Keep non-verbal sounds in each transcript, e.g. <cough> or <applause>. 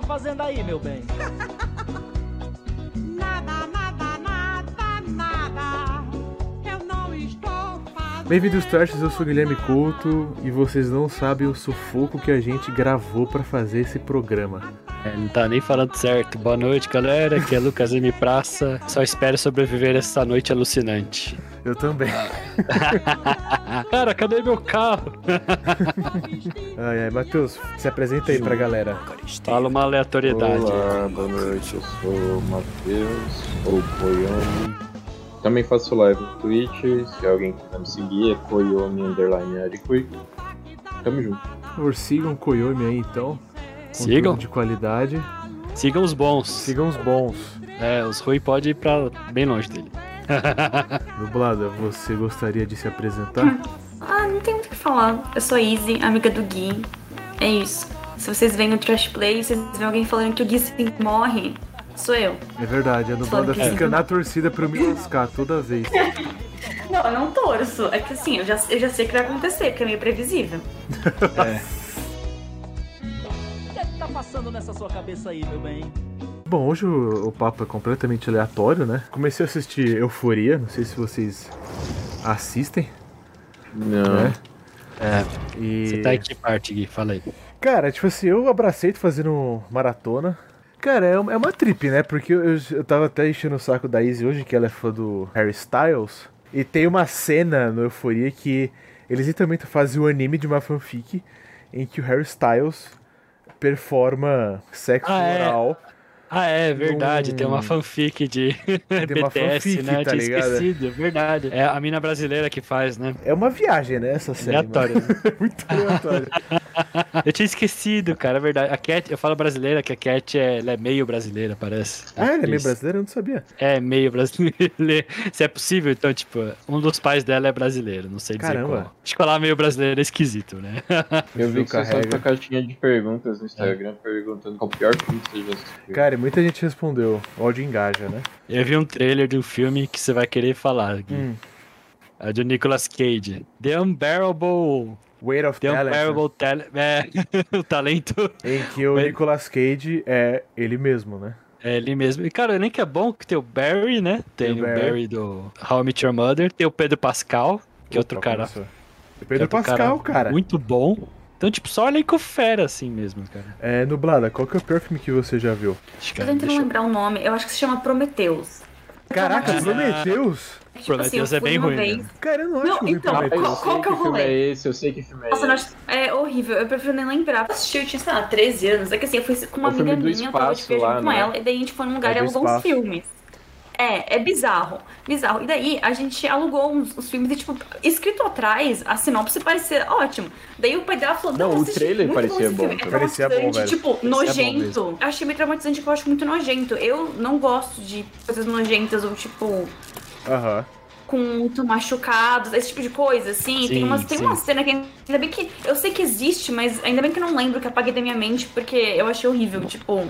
tá fazendo aí, meu bem? <laughs> Nada, nada, nada, nada. Eu não estou fazendo. Bem-vindos, Trashers, eu sou o Guilherme Couto e vocês não sabem o sufoco que a gente gravou pra fazer esse programa. É, não tá nem falando certo. Boa noite, galera. Aqui é Lucas M. Praça. Só espero sobreviver essa noite alucinante. Eu também. <laughs> Cara, cadê meu carro? <laughs> Ai, ai, Matheus, se apresenta aí pra galera. Fala uma aleatoriedade. Olá, boa noite, eu sou o Matheus, ou Koyomi. Também faço live no Twitch, se alguém quiser me seguir, é Koyomi Underline Adequate. Tamo junto. Por favor, sigam o Koyomi aí então. Conteúdo Sigam. de qualidade. Sigam os bons. Sigam os bons. É, os ruins podem ir pra bem longe dele. <laughs> Dublada, você gostaria de se apresentar? <laughs> Ah, não tem muito o que falar. Eu sou Izzy, amiga do Gui. É isso. Se vocês veem o Trash Play, vocês veem alguém falando que o Gui sempre morre, sou eu. É verdade, a dublada que fica na torcida pra eu me lascar toda vez. <laughs> Não, eu não torço. É que assim, eu já, eu já sei o que vai acontecer, porque é meio previsível. O que é que tá passando nessa sua cabeça aí, meu bem? Bom, hoje o, o papo é completamente aleatório, né? Comecei a assistir Euforia, não sei se vocês assistem, Não. né? É, E... você tá em que parte, Gui? Fala aí. Cara, tipo assim, eu abracei tô fazendo maratona. Cara, é uma, é uma trip, né? Porque eu, eu, tava até enchendo o saco da Izzy hoje, que ela é fã do Harry Styles. E tem uma cena no Euforia que eles literalmente fazem o anime de uma fanfic em que o Harry Styles performa sexo Ah, é. Ah, é verdade. Tem uma fanfic de <laughs> uma <laughs> BTS, fanfic, né? tá Tinha esquecido, verdade. É a mina brasileira que faz, né? É uma viagem, né? Essa série. Aleatório. mano. <laughs> Muito aleatório. <laughs> Eu tinha esquecido, cara, é verdade. A Cat, eu falo brasileira, que a Cat é, ela é meio brasileira, parece. Ah, ela é meio brasileira? Eu não sabia. É, meio brasileiro. <laughs> Se é possível, então, tipo, um dos pais dela é brasileiro, não sei dizer Caramba. qual. Acho que falar meio brasileiro é esquisito, né? <laughs> Eu vi que você carrega. soltou a caixinha de perguntas no Instagram perguntando qual o pior filme que você já assistiu. Cara, e muita gente respondeu. O áudio engaja, né? Eu vi um trailer de um filme que você vai querer falar, Gui. Hum. É do Nicolas Cage. The Unbearable. Weight of The Talent. Unbearable Talent. É, <laughs> o talento Em que o Mas- Nicolas Cage é ele mesmo, né? é ele mesmo. E, cara, nem que é bom que tem o Barry, né? Tem, Tem o o Barry. Barry do How I Met Your Mother. Tem o Pedro Pascal, que é outro Opa, cara começou. O Pedro é Pascal, cara. Muito bom. Então, tipo, só elenco fera assim mesmo, cara. É, Nublada, qual que é o pior filme que você já viu? Acho que Tô é, tentando deixa eu- lembrar o nome. Eu acho que se chama Prometheus. Caraca, Prometheus? tipo Prometheus eu é fui bem ruim, vez- né? Cara, eu não Não, acho ruim então, Prometheus. qual- qual que é o que filme rolê? é esse, eu sei que filme é Nossa, esse. nós- é horrível. Eu prefiro nem lembrar. Eu assisti, eu tinha, sei lá, 13 anos. É que assim, eu fui com uma É amiga minha, eu tava de espaço viagem lá, com né? ela, e daí a gente foi num lugar É e alugou uns espaço. filmes. É, é bizarro. Bizarro. E daí a gente alugou uns, uns filmes e, tipo, escrito atrás, a sinopse parecia ótimo. Daí o pai dela falou: Não, o trailer muito parecia bom filme. É. Parecia bom, velho. Tipo, Parecia bom nojento. Achei meio traumatizante porque eu acho muito nojento. Eu não gosto de coisas nojentas ou, tipo, Aham. com muito machucados, esse tipo de coisa, assim. Sim, tem uma, tem sim. uma cena que ainda bem que. Eu sei que existe, mas ainda bem que eu não lembro que apaguei da minha mente, porque eu achei horrível. Tipo,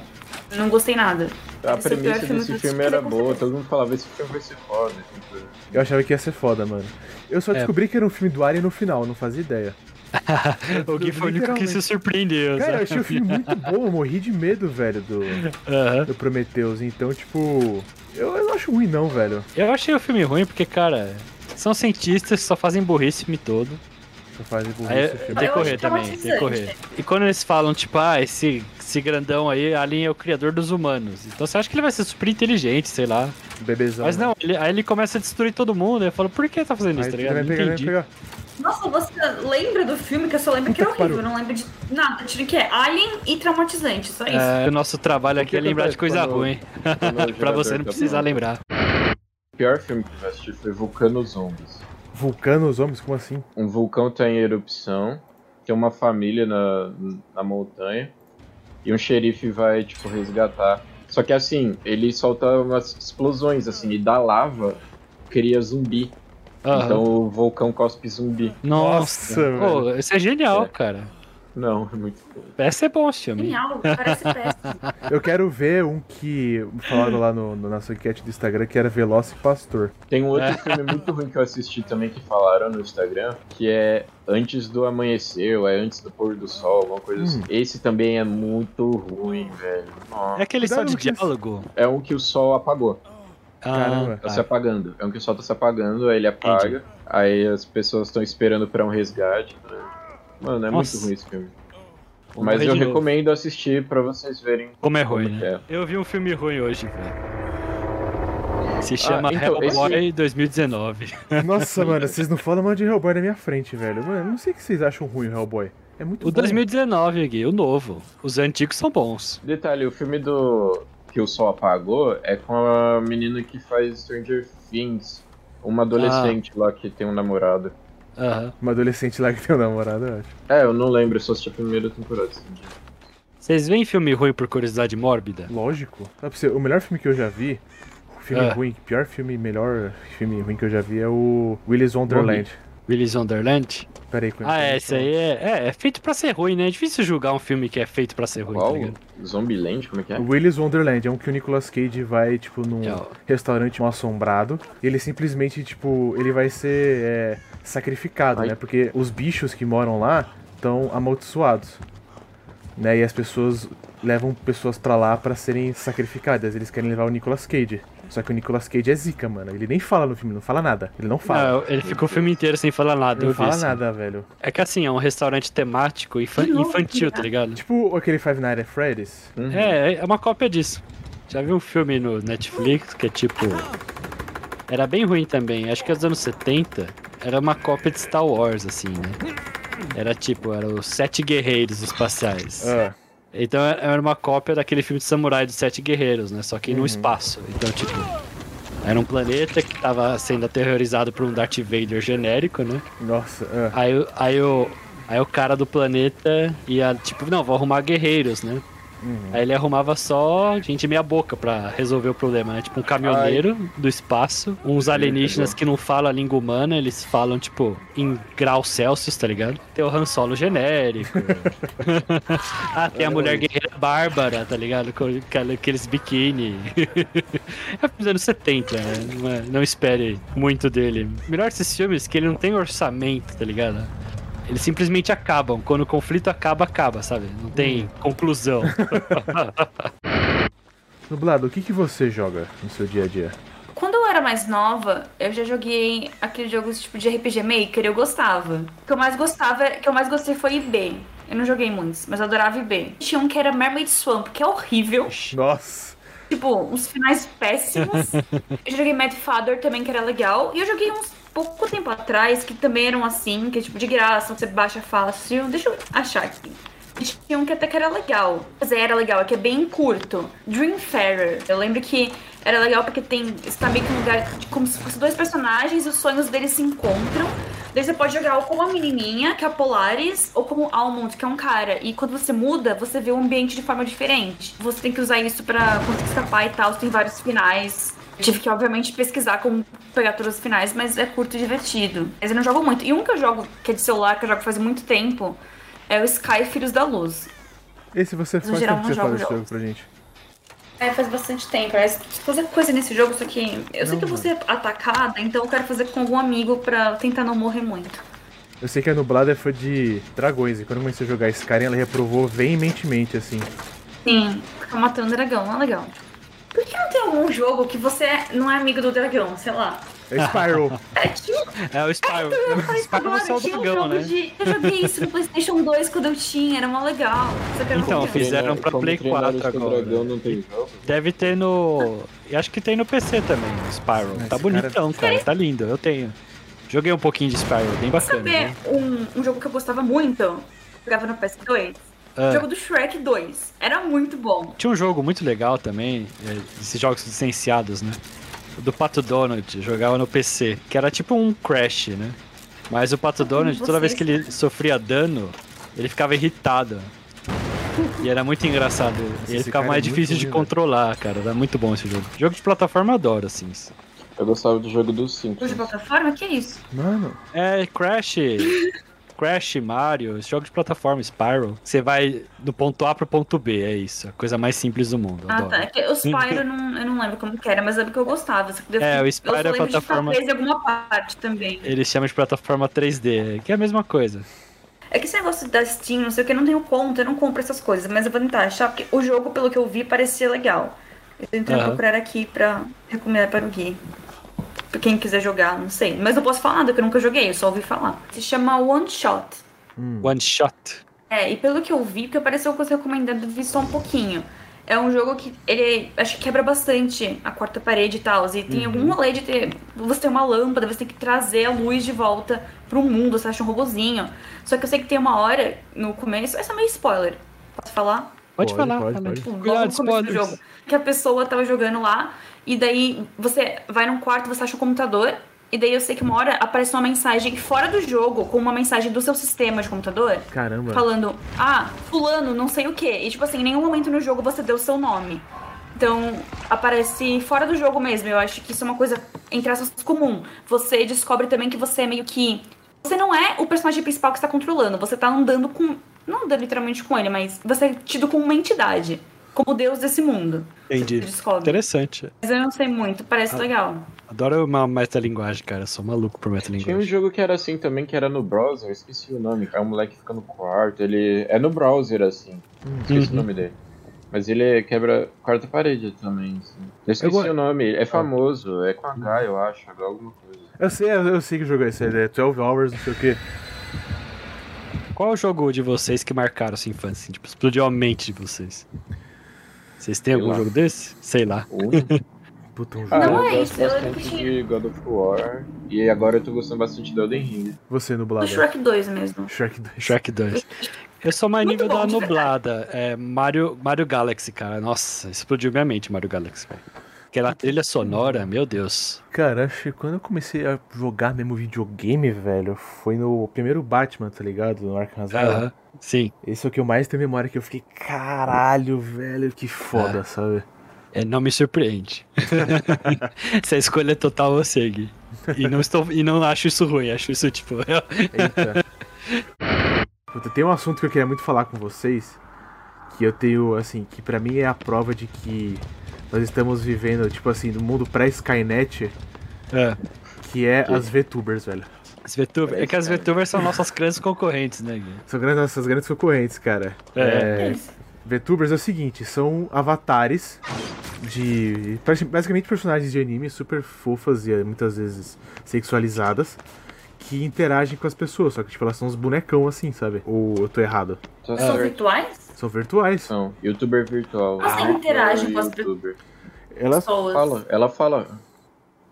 não gostei nada. A Esse é premissa filme desse filme era boa, todo mundo falava esse filme vai ser foda. tipo, Eu achava que ia ser foda, mano. Eu só É. descobri que era um filme do Alien no final, não fazia ideia. <laughs> o Gui foi o único que se surpreendeu. Cara, eu achei o filme muito bom, eu morri de medo, velho, do, Aham. do Prometheus. Então, tipo, eu, eu não acho ruim não, velho. Eu achei o filme ruim porque, cara, são cientistas que só fazem burrice o filme todo. Só fazem burrice Aí, tem que correr também, tem que correr. E quando eles falam, tipo, ah, esse, esse grandão aí, Alien é o criador dos humanos. Então você acha que ele vai ser super inteligente, sei lá. Bebezão. Mas né? não, ele- aí ele começa a destruir todo mundo. Eu falo, por que tá fazendo isso, Aí tá vai ligado? Não pegar, vai entendi. pegar. Nossa, você lembra do filme que eu só lembro que é Puta que horrível. Eu não lembro de nada. Tiro que é Alien e traumatizante, só isso. É, o nosso trabalho aqui é lembrar de coisa quando- ruim. quando <laughs> pra você não tá precisar lembrar. O pior filme que eu assisti foi Vulcano Zombies. Vulcano, os homens, como assim? Um vulcão tá em erupção, tem uma família na, na montanha e um xerife vai, tipo, resgatar. Só que assim, ele solta umas explosões, assim, e da lava cria zumbi. Aham. Então o vulcão cospe zumbi. Nossa, Nossa, Pô, isso é genial, É. cara. Não, é muito bom. Esse é bom esse filme. Genial, parece péssimo. <laughs> Eu quero ver um que falaram lá no, no nossa enquete do Instagram que era Veloz e Pastor. Tem um outro É. filme muito ruim que eu assisti também que falaram no Instagram, que é Antes do Amanhecer, ou é Antes do Pôr do Sol, alguma coisa assim. Esse também é muito ruim, velho. Nossa. É aquele só de diálogo. É um que o sol apagou. Caramba. Tá Ah, se apagando. É um que o sol tá se apagando, aí ele apaga. Entendi. Aí as pessoas estão esperando pra um resgate. né? Mano, é Nossa. muito ruim esse filme. Vou Mas eu de novo. recomendo assistir pra vocês verem Como é ruim, que né? é. Eu vi um filme ruim hoje, velho. Se chama então, Hellboy 2019. Nossa, mano, <laughs> vocês não falam mal de Hellboy na minha frente, velho. Mano, não sei o que vocês acham ruim o Hellboy. É muito O bom. 2019 aqui, o novo. Os antigos são bons. Detalhe, o filme do que o sol apagou é com a menina que faz Stranger Things. Uma adolescente lá que tem um namorado. Aham. Uma adolescente lá que tem um namorado, eu acho. É, eu não lembro, eu só assisti a primeira temporada. assim. Vocês veem filme ruim por curiosidade mórbida? Lógico. O melhor filme que eu já vi, o filme Ah. ruim, pior filme, melhor filme ruim que eu já vi é o Willis Wonderland. Willy's Wonderland? Pera aí, Ah, é, esse aí é, é, é feito pra ser ruim, né? É difícil julgar um filme que é feito pra ser ruim, Qual? tá ligado? Zombieland? Como é que é? Willis Wonderland é um que o Nicolas Cage vai, tipo, num restaurante mal assombrado. E ele simplesmente, tipo, ele vai ser é, sacrificado, Ai. né? Porque os bichos que moram lá estão amaldiçoados. Né? E as pessoas levam pessoas pra lá pra serem sacrificadas. Eles querem levar o Nicolas Cage. Só que o Nicolas Cage é zica, mano. Ele nem fala no filme, não fala nada. Ele não fala. Não, ele ficou o filme inteiro sem falar nada, não fala isso. nada, velho. É que assim, é um restaurante temático louco, infantil, tá ligado? Tipo aquele Five Nights at Freddy's. Uhum. É, é uma cópia disso. Já vi um filme no Netflix que é tipo. Era bem ruim também, acho que é dos anos 70. Era uma cópia de Star Wars, assim, né? Era tipo, era os Sete Guerreiros Espaciais. Ah, Então era uma cópia daquele filme de samurai dos Sete Guerreiros, né? Só que Uhum. no espaço. Então, tipo. Era um planeta que tava sendo aterrorizado por um Darth Vader genérico, né? nossa. ah. Aí, aí, o, aí o cara do planeta ia, tipo, não, vou arrumar guerreiros, né? Aí ele arrumava só gente meia boca pra resolver o problema, né? Tipo, um caminhoneiro do espaço, uns alienígenas que não falam a língua humana, eles falam, tipo, em graus Celsius, tá ligado? Tem o Han Solo genérico. <laughs> ah, tem a mulher guerreira bárbara, tá ligado? Com aqueles biquíni. <laughs> é dos anos 70, né? Não, é- não espere muito dele. Melhor desses filmes é que ele não tem orçamento, tá ligado? Eles simplesmente acabam. Quando o conflito acaba, acaba, sabe? Não tem conclusão. <laughs> Nublado, o que, que você joga no seu dia a dia? Quando eu era mais nova, eu já joguei aqueles jogos tipo de RPG Maker, eu gostava. O que eu mais gostava, o que eu mais gostei foi IB. Eu não joguei muitos, mas eu adorava IB. Tinha um que era Mermaid Swamp, que é horrível. Nossa! Tipo, uns finais péssimos. <laughs> eu joguei Mad Father também, que era legal. E eu joguei uns pouco tempo atrás, que também eram assim, que é tipo de graça, você baixa fácil. Deixa eu achar aqui. Tinha um que até que era legal. Mas era legal, é que é bem curto. Dreamfarer. Eu lembro que era legal porque tem. Você tá meio que num lugar de, como se fossem dois personagens e os sonhos deles se encontram. Daí você pode jogar ou como a menininha, que é a Polaris, ou como Almond, que é um cara. E quando você muda, você vê o ambiente de forma diferente. Você tem que usar isso pra conseguir escapar e tal. Tem vários finais. Eu tive que, obviamente, pesquisar como pegar todos os finais, mas é curto e divertido. Mas eu não jogo muito. E um que eu jogo, que é de celular, que eu jogo faz muito tempo, é o Sky Filhos da Luz. Esse você No faz geral, tempo que não você fala esse jogo pra gente. É, faz bastante tempo. É fazer coisa nesse jogo, só que eu sei que eu vou ser atacada, então eu quero fazer com algum amigo pra tentar não morrer muito. Eu sei que a Nublada é fã de dragões, e quando eu comecei a jogar Skyrim, ela reprovou veementemente, assim. Sim, ficar matando dragão, não é legal. Por que não tem algum jogo que você não é amigo do dragão, sei lá? É Spyro. É, tinha, É o Spyro. eu O falei Spyro agora, é o um dragão, jogo né? de... Eu joguei isso no Playstation 2 quando eu tinha, era mó legal. Eu Então, fizeram pra Play treinar 4 com o agora. dragão não tem jogo. Deve ter no. E acho que tem no PC também, o Spyro. Tá cara- bonitão, cara. Tá lindo. Eu tenho. Joguei um pouquinho de Spyro, bem bacana. Saber né? um, um jogo que eu gostava muito, jogava no PS2, Ah. o jogo do Shrek 2. Era muito bom. Tinha um jogo muito legal também, é, esses jogos licenciados, né? O do Pato Donald, jogava no PC, que era tipo um Crash, né? Mas o Pato Donald, toda vez que ele sofria dano, ele ficava irritado. E era muito engraçado. E ele ficava cara mais é difícil de controlar, cara. Era muito bom esse jogo. Jogo de plataforma adoro, assim. Eu gostava do jogo dos Jogo de Simpsons. plataforma? Que isso? Mano, É, Crash. <laughs> Crash, Mario, esse jogo de plataforma, Spyro. Você vai do ponto A pro ponto B, é isso. A coisa mais simples do mundo. Ah, adoro. tá. É que O Spyro eu não, eu não lembro como que era, mas lembro que eu gostava. É, o eu Spyro é de plataforma- em alguma parte também. Eles chamam de plataforma 3D, que é a mesma coisa. É que esse negócio da Steam, não sei o que, eu não tenho conta, eu não compro essas coisas, mas eu vou tentar achar, porque o jogo, pelo que eu vi, parecia legal. Eu tentando Aham. procurar aqui pra recomendar para o Gui. Pra quem quiser jogar, não sei. Mas não posso falar nada, que eu nunca joguei, eu só ouvi falar. Se chama One Shot. One shot. É, e pelo que eu vi, porque apareceu recomendando, eu vi só um pouquinho. É um jogo que ele acho que quebra bastante a quarta parede e tal. E tem algum rolê de ter. Você tem uma lâmpada, você tem que trazer a luz de volta pro mundo, você acha um robozinho. Só que eu sei que tem uma hora no começo. Essa é meio spoiler. Posso falar? Pode, Pode, falar. pode, fala. pode. Tipo, logo Cuidado, no começo do spoilers. jogo. Que a pessoa tava jogando lá, e daí você vai num quarto, você acha um computador, e daí eu sei que uma hora aparece uma mensagem fora do jogo, com uma mensagem do seu sistema de computador, Caramba. falando, ah, fulano, não sei o quê. E tipo assim, em nenhum momento no jogo você deu o seu nome. Então, aparece fora do jogo mesmo. Eu acho que isso é uma coisa, entre aspas, comum. Você descobre também que você é meio que. Você não é o personagem principal que está controlando. Você tá andando com. Não literalmente com ele, mas você é tido como uma entidade. Como deus desse mundo. Entendi. Interessante. Mas eu não sei muito, parece legal. Adoro uma metalinguagem, cara. Eu sou maluco por Tinha um metalinguagem. jogo que era assim também, que era no browser, eu esqueci o nome. É um moleque que fica no quarto, ele. É no browser, assim. Esqueci Uhum. o nome dele. Mas ele quebra quarta parede também, assim. Eu esqueci Eu o nome, é famoso, é com H, eu acho, H alguma coisa. Eu sei, eu sei que jogo é esse, é 12 Hours, não sei o quê. Qual é o jogo de vocês que marcaram sua infância? Assim, tipo, explodiu a mente de vocês? Vocês têm Sei algum lá. jogo desse? Sei lá. <laughs> Puta, um Ah, jogo. Não eu é gosto isso, eu lembro bastante de God of War. E agora eu tô gostando bastante do Elden Ring. Você Do nublado. Shrek 2 mesmo. Shrek 2. Shrek 2. Eu sou mais Muito nível bom, da nublada. É Mario, Mario Galaxy, cara. Nossa, explodiu minha mente Mario Galaxy, velho. Aquela trilha sonora, meu Deus. Cara, acho que quando eu comecei a jogar mesmo videogame, velho, foi no primeiro Batman, tá ligado? No Arkham Asylum. Aham. Sim. Esse é o que eu mais tenho memória, que eu fiquei, caralho, velho, que foda, sabe? É, não me surpreende. <laughs> Se a escolha é total, sei, Gui. E não, estou, e não acho isso ruim, acho isso, tipo... <laughs> Eita. Puta, tem um assunto que eu queria muito falar com vocês, que eu tenho, assim, que pra mim é a prova de que nós estamos vivendo, tipo assim, no mundo pré-Skynet, é. que é as VTubers, velho. As VTubers, é que as VTubers são nossas grandes concorrentes, né, Gui? São grandes, nossas grandes concorrentes, cara. É. É, VTubers é o seguinte, são avatares de basicamente personagens de anime super fofas e eh, muitas vezes sexualizadas que interagem com as pessoas, só que tipo elas são uns bonecão assim, sabe? Ou eu tô errado? São certo. virtuais? São virtuais. São youtuber virtual. Elas Virtual interagem com as Pessoas. Fala, ela fala.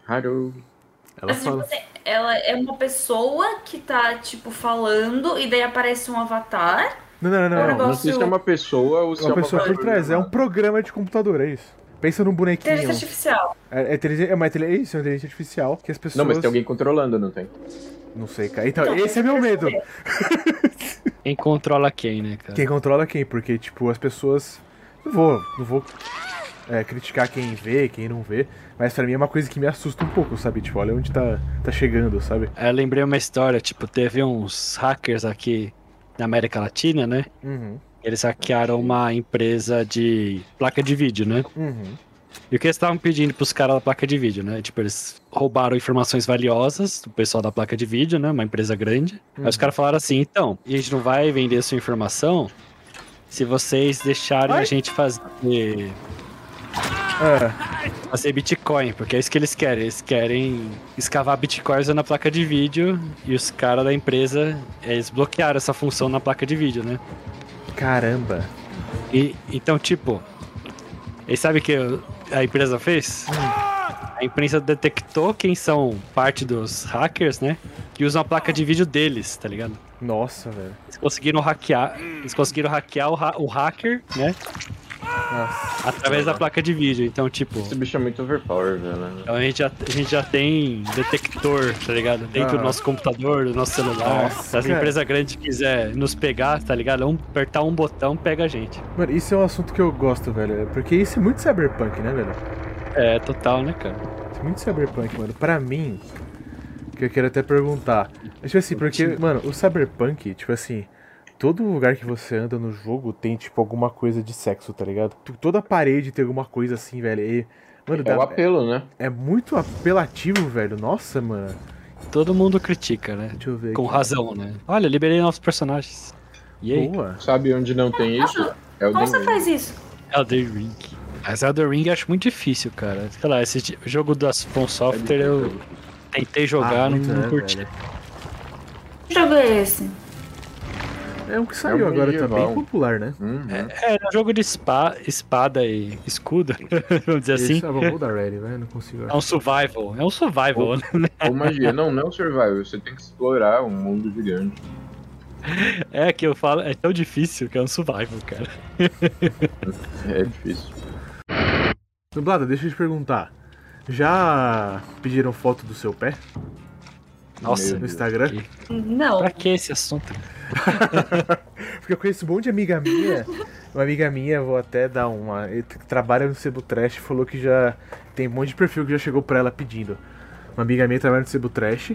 Haru. elas Mas, tipo assim, ela é uma pessoa que tá, tipo, falando e daí aparece um avatar. Não, não, não, É não. não. Não sei se é uma pessoa ou se Uma é uma pessoa por trás, é um programa de computador, é isso. Pensa num bonequinho. Inteligência artificial. É, é, inteligência- é uma inteligência, isso, é uma inteligência artificial que as pessoas. Não, mas tem alguém controlando, não tem? Não sei, cara. Então, Não, esse é meu medo. Quem controla quem, né, cara? Quem controla quem? Porque, tipo, as pessoas. Não vou, não vou é, criticar quem vê, quem não vê. Mas pra mim é uma coisa que me assusta um pouco, sabe? Tipo, olha onde tá, tá chegando, sabe? Eu lembrei uma história, tipo, teve uns hackers aqui na América Latina, né? Uhum. Eles hackearam uma empresa de placa de vídeo, né? Uhum. E o que eles estavam pedindo pros caras da placa de vídeo, né? Tipo, eles roubaram informações valiosas do pessoal da placa de vídeo, né? Uma empresa grande. Aí os caras falaram assim, então, a gente não vai vender sua informação se vocês deixarem a gente fazer, É, fazer Bitcoin, porque é isso que eles querem. Eles querem escavar Bitcoins na placa de vídeo e os caras da empresa, eles bloquearam essa função na placa de vídeo, né? caramba. E, então, tipo, e sabe o que a empresa fez? A empresa detectou quem são parte dos hackers, né? Que usam a placa de vídeo deles, tá ligado? Nossa, velho. Eles conseguiram hackear. Eles conseguiram hackear o, ha- o hacker, né? Nossa. Através da placa de vídeo. Então, tipo. Esse bicho é muito overpower, velho. Então a gente, já, a gente já tem detector, tá ligado? Dentro do Ah. nosso computador, do nosso celular. Nossa, Se as cara. empresas grandes quiser nos pegar, tá ligado? Um, apertar um botão, pega a gente. Mano, isso é um assunto que eu gosto, velho. Porque isso é muito cyberpunk, né, velho? É, total, né, cara? Isso é muito cyberpunk, mano. Pra mim. que eu quero até perguntar. Tipo assim, porque, mano, o Cyberpunk, tipo assim, todo lugar que você anda no jogo tem, tipo, alguma coisa de sexo, tá ligado? Toda parede tem alguma coisa assim, velho. E, mano, É dá- o apelo, né? é muito apelativo, velho. Nossa, mano. Todo mundo critica, né? Deixa eu ver Com aqui. razão, né? Olha, liberei novos personagens. E aí? Boa. Sabe onde não tem isso? É o Como The você Ring. faz isso? Elden Ring. Mas Elden Ring eu acho muito difícil, cara. Sei lá, esse jogo da From Software eu tentei jogar, Ah, não, não né, curti. Que jogo é esse? É um que saiu um agora, tá bem medieval. popular, né? Uhum. É, é um jogo de spa, espada e escudo, <laughs> vamos dizer assim. Vou dar ready, velho. Não consigo. É um survival. É um survival, né? <laughs> Ou magia. Não, não é um survival. Você tem que explorar um mundo gigante. É que eu falo, é tão difícil que é um survival, cara. É difícil. Dublada, deixa eu te perguntar. Já pediram foto do seu pé Nossa, no. Instagram? Não. Pra que esse assunto? <laughs> Porque eu conheço um monte de amiga minha. Uma amiga minha, vou até dar uma. ele que Trabalha no Cebu Trash, falou que já tem um monte de perfil que já chegou pra ela pedindo. Uma amiga minha trabalha no Cebu Trash.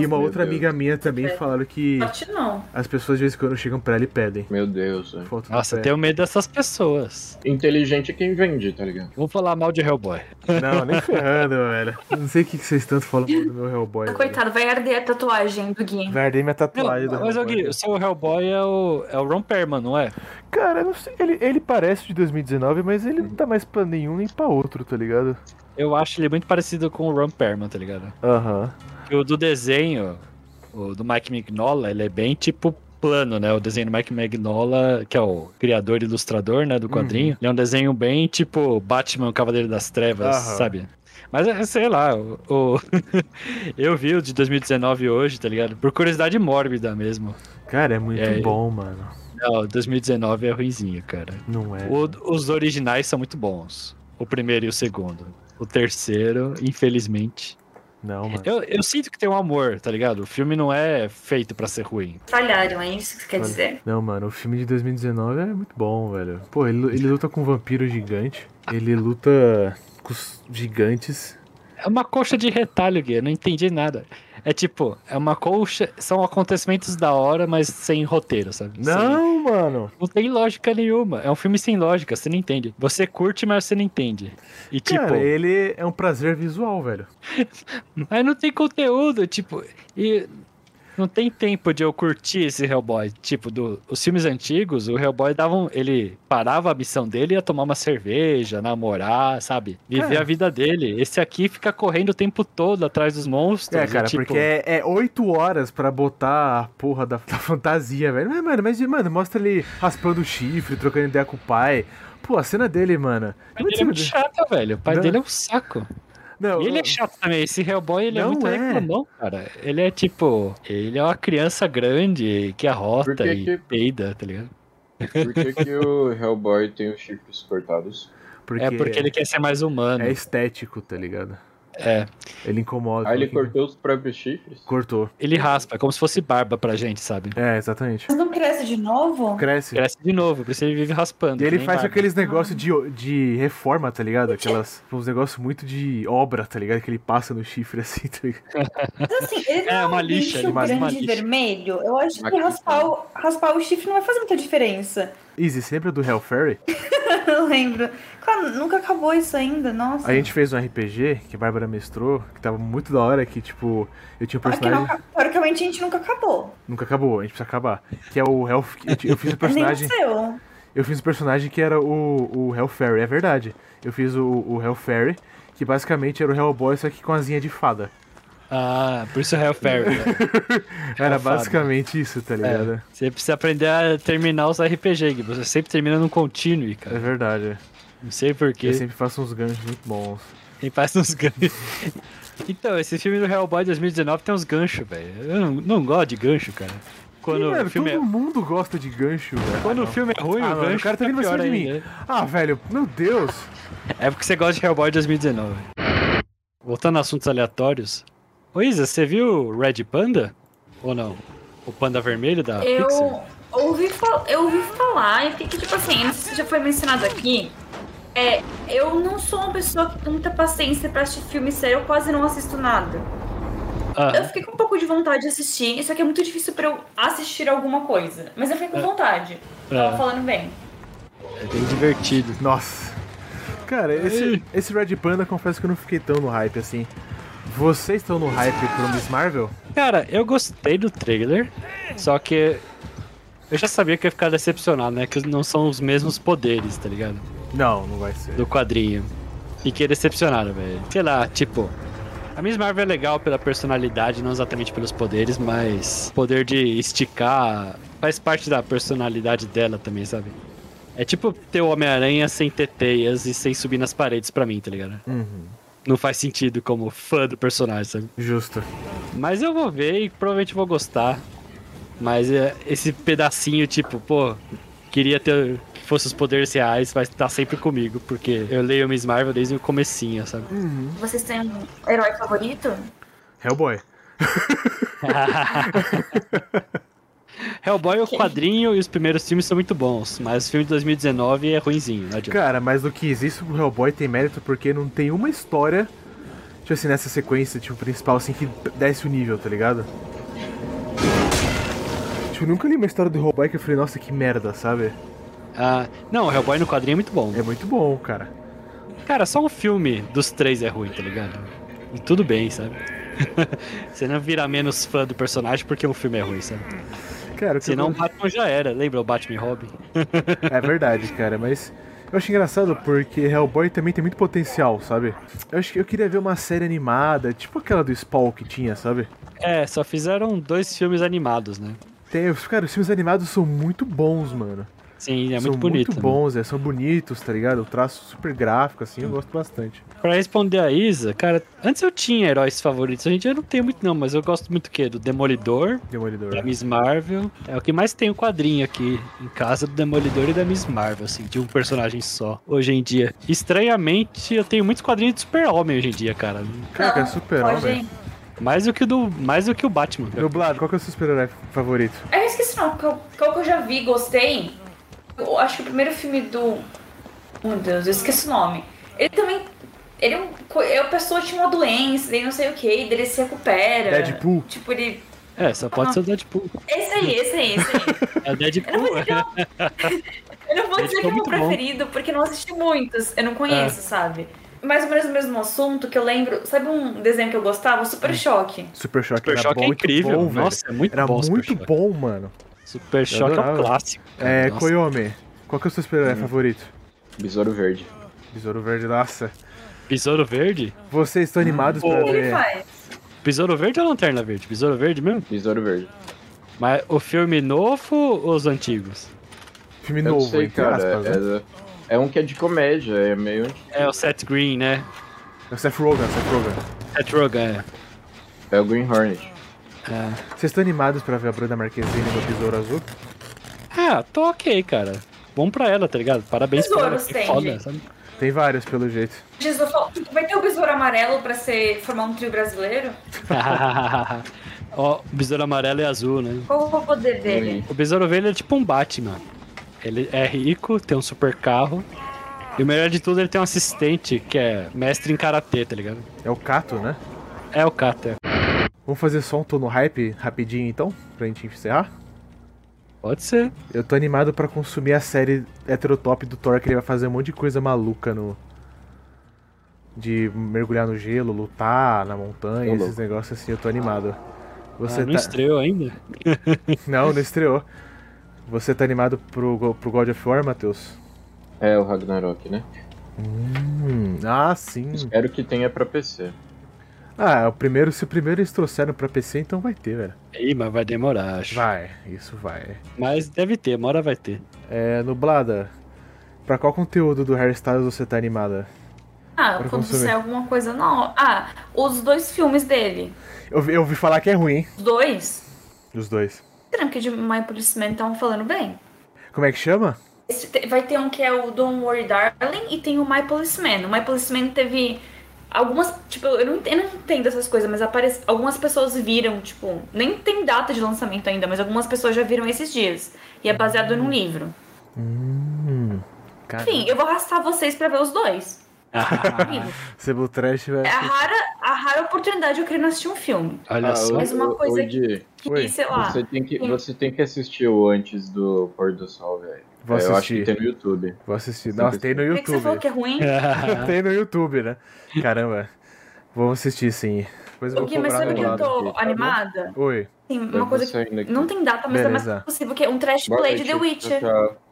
E uma outra Deus. amiga minha também falaram que não. as pessoas de vez em quando chegam pra ela e pedem Meu Deus. velho. foto Nossa, eu tenho medo dessas pessoas. Inteligente é quem vende, tá ligado? Vamos falar mal de Hellboy. Não, nem <laughs> ferrando, velho. Não sei o que vocês tanto falam mal do meu Hellboy. velho. Coitado, vai arder a tatuagem do Gui. Vai arder minha Não, tatuagem do mas. Gui, o seu Hellboy é o, é o Ron Perlman, não é? Cara, eu não sei. Ele, ele parece de 2019, mas ele não tá mais pra nenhum nem pra outro, tá ligado? Eu acho ele muito parecido com o Ron Perlman, tá ligado? Aham. O do desenho, o do Mike Mignola, ele é bem tipo plano, né? O desenho do Mike Mignola, que é o criador e ilustrador, né, do quadrinho. Ele é um desenho bem tipo Batman, Cavaleiro das Trevas, Aham. sabe? Mas é, sei lá, o, o- <laughs> eu vi o de 2019 hoje, tá ligado? Por curiosidade mórbida mesmo. Cara, é muito É, bom, mano. Não, 2019 é ruimzinho, cara. Não é. O- os originais são muito bons. O primeiro e o segundo. O terceiro, infelizmente. Não, mano. Eu, eu sinto que tem um amor, tá ligado? O filme não é feito pra ser ruim. Falharam, é isso que você quer dizer. Não, mano, o filme de 2019 é muito bom, velho. Pô, ele, ele luta com um vampiro gigante. Ele luta com os gigantes. É uma coxa de retalho, Gui. Eu não entendi nada. É tipo, é uma colcha. São acontecimentos da hora, mas sem roteiro, sabe? Sem- Não, mano. não tem lógica nenhuma. É um filme sem lógica, você não entende. Você curte, mas você não entende. E tipo, Cara, ele é um prazer visual, velho. <laughs> mas não tem conteúdo, tipo. E não tem tempo de eu curtir esse Hellboy. Tipo, do, os filmes antigos, o Hellboy dava um, ele parava a missão dele e ia tomar uma cerveja, namorar, sabe? Viver a vida dele. Esse aqui fica correndo o tempo todo atrás dos monstros. É, e, cara, tipo, porque é, é 8 horas pra botar a porra da, <laughs> da fantasia, velho. Mas, mano, mas, mano, mostra ele raspando o chifre, trocando ideia com o pai. Pô, a cena dele, mano. O pai dele é muito chato, velho. O pai Não. dele é um saco. Não, E ele é chato também. Esse Hellboy, ele é Não muito é. reclamão, cara. Ele é tipo. Ele é uma criança grande que arrota que e que- peida, tá ligado? Por que, que o Hellboy tem os chifres cortados? porque É porque ele quer ser mais humano. é estético, tá ligado? É. Ele incomoda. Ah, ele cortou os próprios chifres? Cortou. Ele raspa, é como se fosse barba pra gente, sabe? É, exatamente. Mas não cresce de novo? Cresce. Cresce de novo, por isso ele vive raspando. E ele faz barba. aqueles negócios de, de reforma, tá ligado? Aquelas. Uns negócios muito de obra, tá ligado? Que ele passa no chifre assim, tá ligado? Mas assim, ele <laughs> não É, é, uma um lixa, bicho grande uma lixa. vermelho. Eu acho que raspar o, raspar o chifre não vai fazer muita diferença. Easy, sempre do Hell Fairy. <laughs> Eu lembro. Cara, nunca acabou isso ainda, nossa. A gente fez um RPG que a Bárbara mestrou, que tava muito da hora, que tipo, eu tinha um não, personagem. teoricamente a gente nunca acabou. Nunca acabou, a gente precisa acabar. Que é o Hell. Eu, fiz um <laughs> Nem o personagem. seu. Eu fiz um personagem que era o, o Hell Fairy, é verdade. Eu fiz o, o Hell Fairy, que basicamente era o Hellboy, só que com asinha de fada. Ah, por isso é Hellfire. né? <laughs> Era basicamente isso, tá ligado? É. Você precisa aprender a terminar os RPG. Você sempre termina num continue, É, cara. verdade. Não sei porquê. Eu sempre faço uns ganchos muito bons. Quem faz uns ganchos. <laughs> Então, esse filme do Hellboy 2019 tem uns ganchos, velho. Eu não, não gosto de gancho, cara. Quando mano, o filme todo é. mundo gosta de gancho, velho. Quando Ah, o filme é ruim, Ah, o gancho o cara tá fica vindo pra cima de mim. ainda. Ah, velho, meu Deus. É porque você gosta de Hellboy 2019. Voltando a assuntos aleatórios. Ô Isa, você viu o Red Panda? Ou não? O Panda Vermelho da Eu Pixar? ouvi, eu ouvi falar, e fiquei tipo assim, não sei se já foi mencionado aqui. É, eu não sou uma pessoa que tem muita paciência pra assistir filme sério, eu quase não assisto nada. Ah, Eu fiquei com um pouco de vontade de assistir, só que é muito difícil pra eu assistir alguma coisa. Mas eu fiquei com vontade. Tava É. falando bem. é bem divertido. Nossa. Cara, esse, esse Red Panda, confesso que eu não fiquei tão no hype assim. Vocês estão no hype pro Miss Marvel? Cara, eu gostei do trailer, só que eu já sabia que ia ficar decepcionado, né? Que não são os mesmos poderes, tá ligado? Não, não vai ser. Do quadrinho. Fiquei decepcionado, velho. Sei lá, tipo. A Miss Marvel é legal pela personalidade, não exatamente pelos poderes, mas poder de esticar faz parte da personalidade dela também, sabe? É tipo ter o Homem-Aranha sem ter teias e sem subir nas paredes pra mim, tá ligado? Uhum. Não faz sentido como fã do personagem, sabe? Justo. Mas eu vou ver e provavelmente vou gostar. Mas é, esse pedacinho, tipo, pô, queria ter que fosse os poderes reais, vai estar sempre comigo, porque eu leio Miss Marvel desde o comecinho, sabe? Vocês têm um herói favorito? Hellboy. <laughs> <laughs> Hellboy, o quadrinho e os primeiros filmes são muito bons, mas o filme de 2019 é ruinzinho, não adianta. Cara, mas do que existe o Hellboy tem mérito porque não tem uma história, tipo assim, nessa sequência, tipo, principal, assim, que desce o nível, tá ligado? Tipo, eu nunca li uma história do Hellboy que eu falei, nossa, que merda, sabe? Ah, não, o Hellboy no quadrinho é muito bom. É muito bom, cara. Cara, só um filme dos três é ruim, tá ligado? E tudo bem, sabe? <laughs> Você não vira menos fã do personagem porque o filme é ruim, sabe? Cara, o que eu Senão o Batman já era, lembra o Batman e Robin? <laughs> É verdade, cara, mas eu acho engraçado porque Hellboy também tem muito potencial, sabe? Eu acho que eu queria ver uma série animada, tipo aquela do Spawn que tinha, sabe? É, só fizeram dois filmes animados, né? Tem, cara, os filmes animados são muito bons, mano. Sim, é são muito bonito. muito né? bons, é, são bonitos, tá ligado? O traço super gráfico, assim, eu gosto bastante. Pra responder a Isa, cara, antes eu tinha heróis favoritos, a gente eu não tenho muito não, mas eu gosto muito o quê? Do Demolidor, Demolidor. da Miss Marvel. É o que mais tem o quadrinho aqui em casa do Demolidor e da Miss Marvel, assim, de um personagem só, hoje em dia. Estranhamente, eu tenho muitos quadrinhos de Super-Homem hoje em dia, cara. Cara, é Não, super pode homem. ir. Mais do que o do, mais do que o Batman. Dublado, qual que é o seu super-herói favorito? Ah, Eu esqueci não, qual, qual que eu já vi, gostei. Eu acho que o primeiro filme do. Meu Deus, eu esqueci o nome. Ele também. Ele é um. É uma pessoa que tinha uma doença, daí não sei o que, daí ele se recupera. Deadpool? Tipo, ele. É, só pode ser o Deadpool. Esse aí, esse aí, esse aí. É o Eu não Deadpool. vou dizer que, <laughs> eu, não vou dizer que é o meu muito bom. preferido, porque eu não assisti muitos. Eu não É. conheço, sabe? Mais ou menos o mesmo assunto que eu lembro. Sabe um desenho que eu gostava? O Super Choque. Super Choque Super era Choque é muito incrível. bom, velho. Nossa, é muito Era bom Super muito bom, mano. Super Choque é um clássico. cara, É, nossa. Koyomi, qual que é o seu super-herói favorito? Besouro Verde. Besouro Verde, nossa. Besouro Verde? Vocês estão animados pra O que ele ver... faz? Besouro Verde ou Lanterna Verde? Besouro Verde mesmo? Besouro Verde. Mas o filme novo ou os antigos? Filme Eu novo, sei, entre cara. aspas, né? é, é um que é de comédia, é meio. É o Seth Green, né? É o Seth Rogen, Seth Rogen. Seth Rogen, é. É o Green Hornet. É. Vocês estão animados pra ver a Bruna Marquezine no Besouro Azul? Ah, tô ok, cara. Bom pra ela, tá ligado? Parabéns pra ela. Tem, foda? Tem vários, pelo jeito. Jesus, vai ter o besouro amarelo pra ser, formar um trio brasileiro? <laughs> Ó, o besouro amarelo e azul, né? Qual é o poder dele? O besouro verde é tipo um Batman. Ele é rico, tem um super carro. E o melhor de tudo, ele tem um assistente que é mestre em karatê, tá ligado? É o Kato, né? É o Kata. Vamos fazer só um tô no hype rapidinho, então? Pra gente encerrar? Pode ser. Eu tô animado pra consumir a série heterotop do Thor, que ele vai fazer um monte de coisa maluca no... De mergulhar no gelo, lutar na montanha, Ô, esses negócios assim, eu tô animado. Você ah, não tá... estreou ainda? <laughs> Não, não estreou. Você tá animado pro, pro God of War, Matheus? É o Ragnarok, né? Hum, ah, sim. Espero que tenha pra PC. Ah, o primeiro, se o primeiro eles trouxeram pra PC, então vai ter, velho. Ih, mas vai demorar, acho. Vai, isso vai. Mas deve ter, uma hora vai ter. É, Nublada, pra qual conteúdo do Harry Styles você tá animada? Ah, Pra quando consumir. sair alguma coisa não. Ah, os dois filmes dele. Eu, vi- eu ouvi falar que é ruim, hein? Os dois. Os dois. Será que de My Policeman estavam falando bem? Como é que chama? Esse vai ter um que é o Don't Worry Darling e tem o My Policeman. O My Policeman teve algumas, tipo, eu não, eu não entendo essas coisas, mas aparece, algumas pessoas viram, tipo, nem tem data de lançamento ainda, mas algumas pessoas já viram esses dias. E é baseado num livro. Hum. Enfim, eu vou arrastar vocês pra ver os dois. <laughs> Amigo, Cebu Trash vai. É a rara, oportunidade eu queria assistir um filme. Olha Ah, só. Mas uma coisa Di, Que, Oi, sei lá. Você tem, que, você tem que assistir o antes do pôr do sol, velho. Vou É, Eu acho assistir. que tem no YouTube. Vou assistir. Nossa, tem no Por que você falou YouTube. que é ruim? <laughs> tem no YouTube, né? Caramba. Vou assistir sim. Depois eu O vou Gui, mas sabe que eu tô aqui, tá animada? Oi. Tem Eu uma vou coisa que não tem data, mas é Beleza. mais possível, que é um trash play de. The Witcher.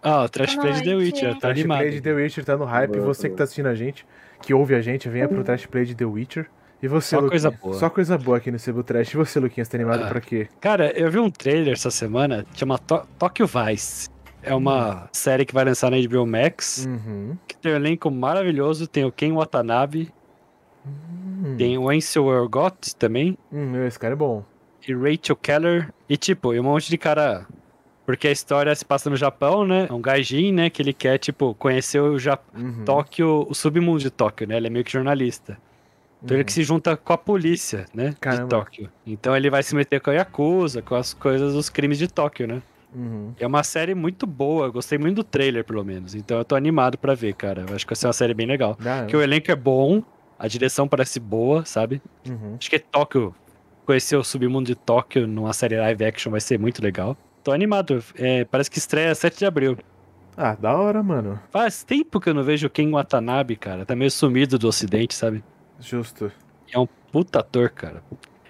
Ah, o Trash Play de The. Witcher, tá Trash animado. Play de The Witcher tá no hype. Boa, Você que tá assistindo a gente, que ouve a gente, venha pro Trash Play de The Witcher. E você, Só coisa boa. Só coisa boa aqui no Cebu Trash. E você, Luquinhas, tá animado Ah. pra quê? Cara, eu vi um trailer essa semana, chama To- Tokyo Vice. É uma série que vai lançar na HBO Max, Uhum. que tem um elenco maravilhoso, tem o Ken Watanabe, tem o Ansel Elgort também, Hum, esse cara é bom. e Rachel Keller, e tipo, e um monte de cara... Porque a história se passa no Japão, né? É um gaijin, né? Que ele quer, tipo, conhecer o Ja- Uhum. Tóquio, o submundo de Tóquio, né? Ele é meio que jornalista. Então ele que se junta com a polícia, né? Caramba. De Tóquio. Então ele vai se meter com a Yakuza, com as coisas, os crimes de Tóquio, né? Uhum. É uma série muito boa, gostei muito do trailer, pelo menos. Então eu tô animado pra ver, cara. Eu acho que vai ser uma série bem legal. Porque o elenco é bom, a direção parece boa, sabe? uhum. Acho que Tóquio, conhecer o submundo de Tóquio numa série live action vai ser muito legal. Tô animado, é, parece que estreia 7 de abril. Ah, da hora, mano. Faz tempo que eu não vejo o Ken Watanabe, cara. Tá meio sumido do ocidente, sabe? Justo. É um puta ator, cara.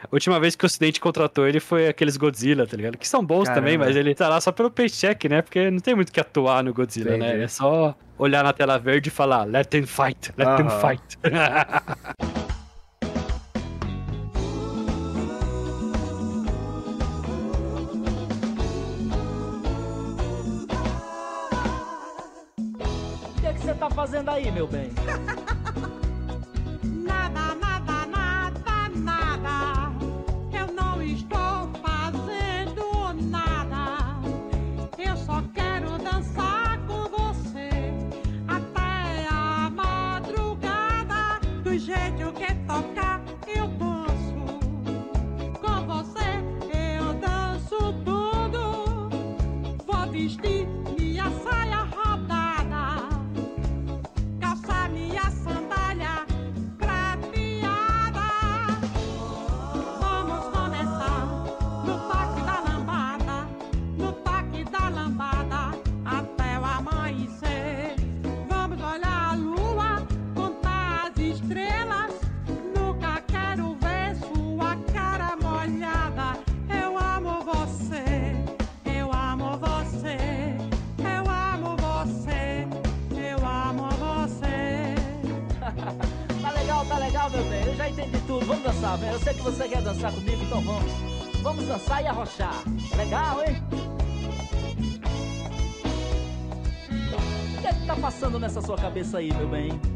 A última vez que o Ocidente contratou ele foi aqueles Godzilla, tá ligado? Que são bons Caramba. também, mas ele tá lá só pelo paycheck, né? Porque não tem muito que atuar no Godzilla, Entendi. né? É só olhar na tela verde e falar, let them fight, let them Aham. fight. <laughs> O que é que você tá fazendo aí, meu bem? <laughs> Eu sei que você quer dançar comigo, então vamos. Vamos dançar e arrochar. Legal, hein? O que é que tá passando nessa sua cabeça aí, meu bem?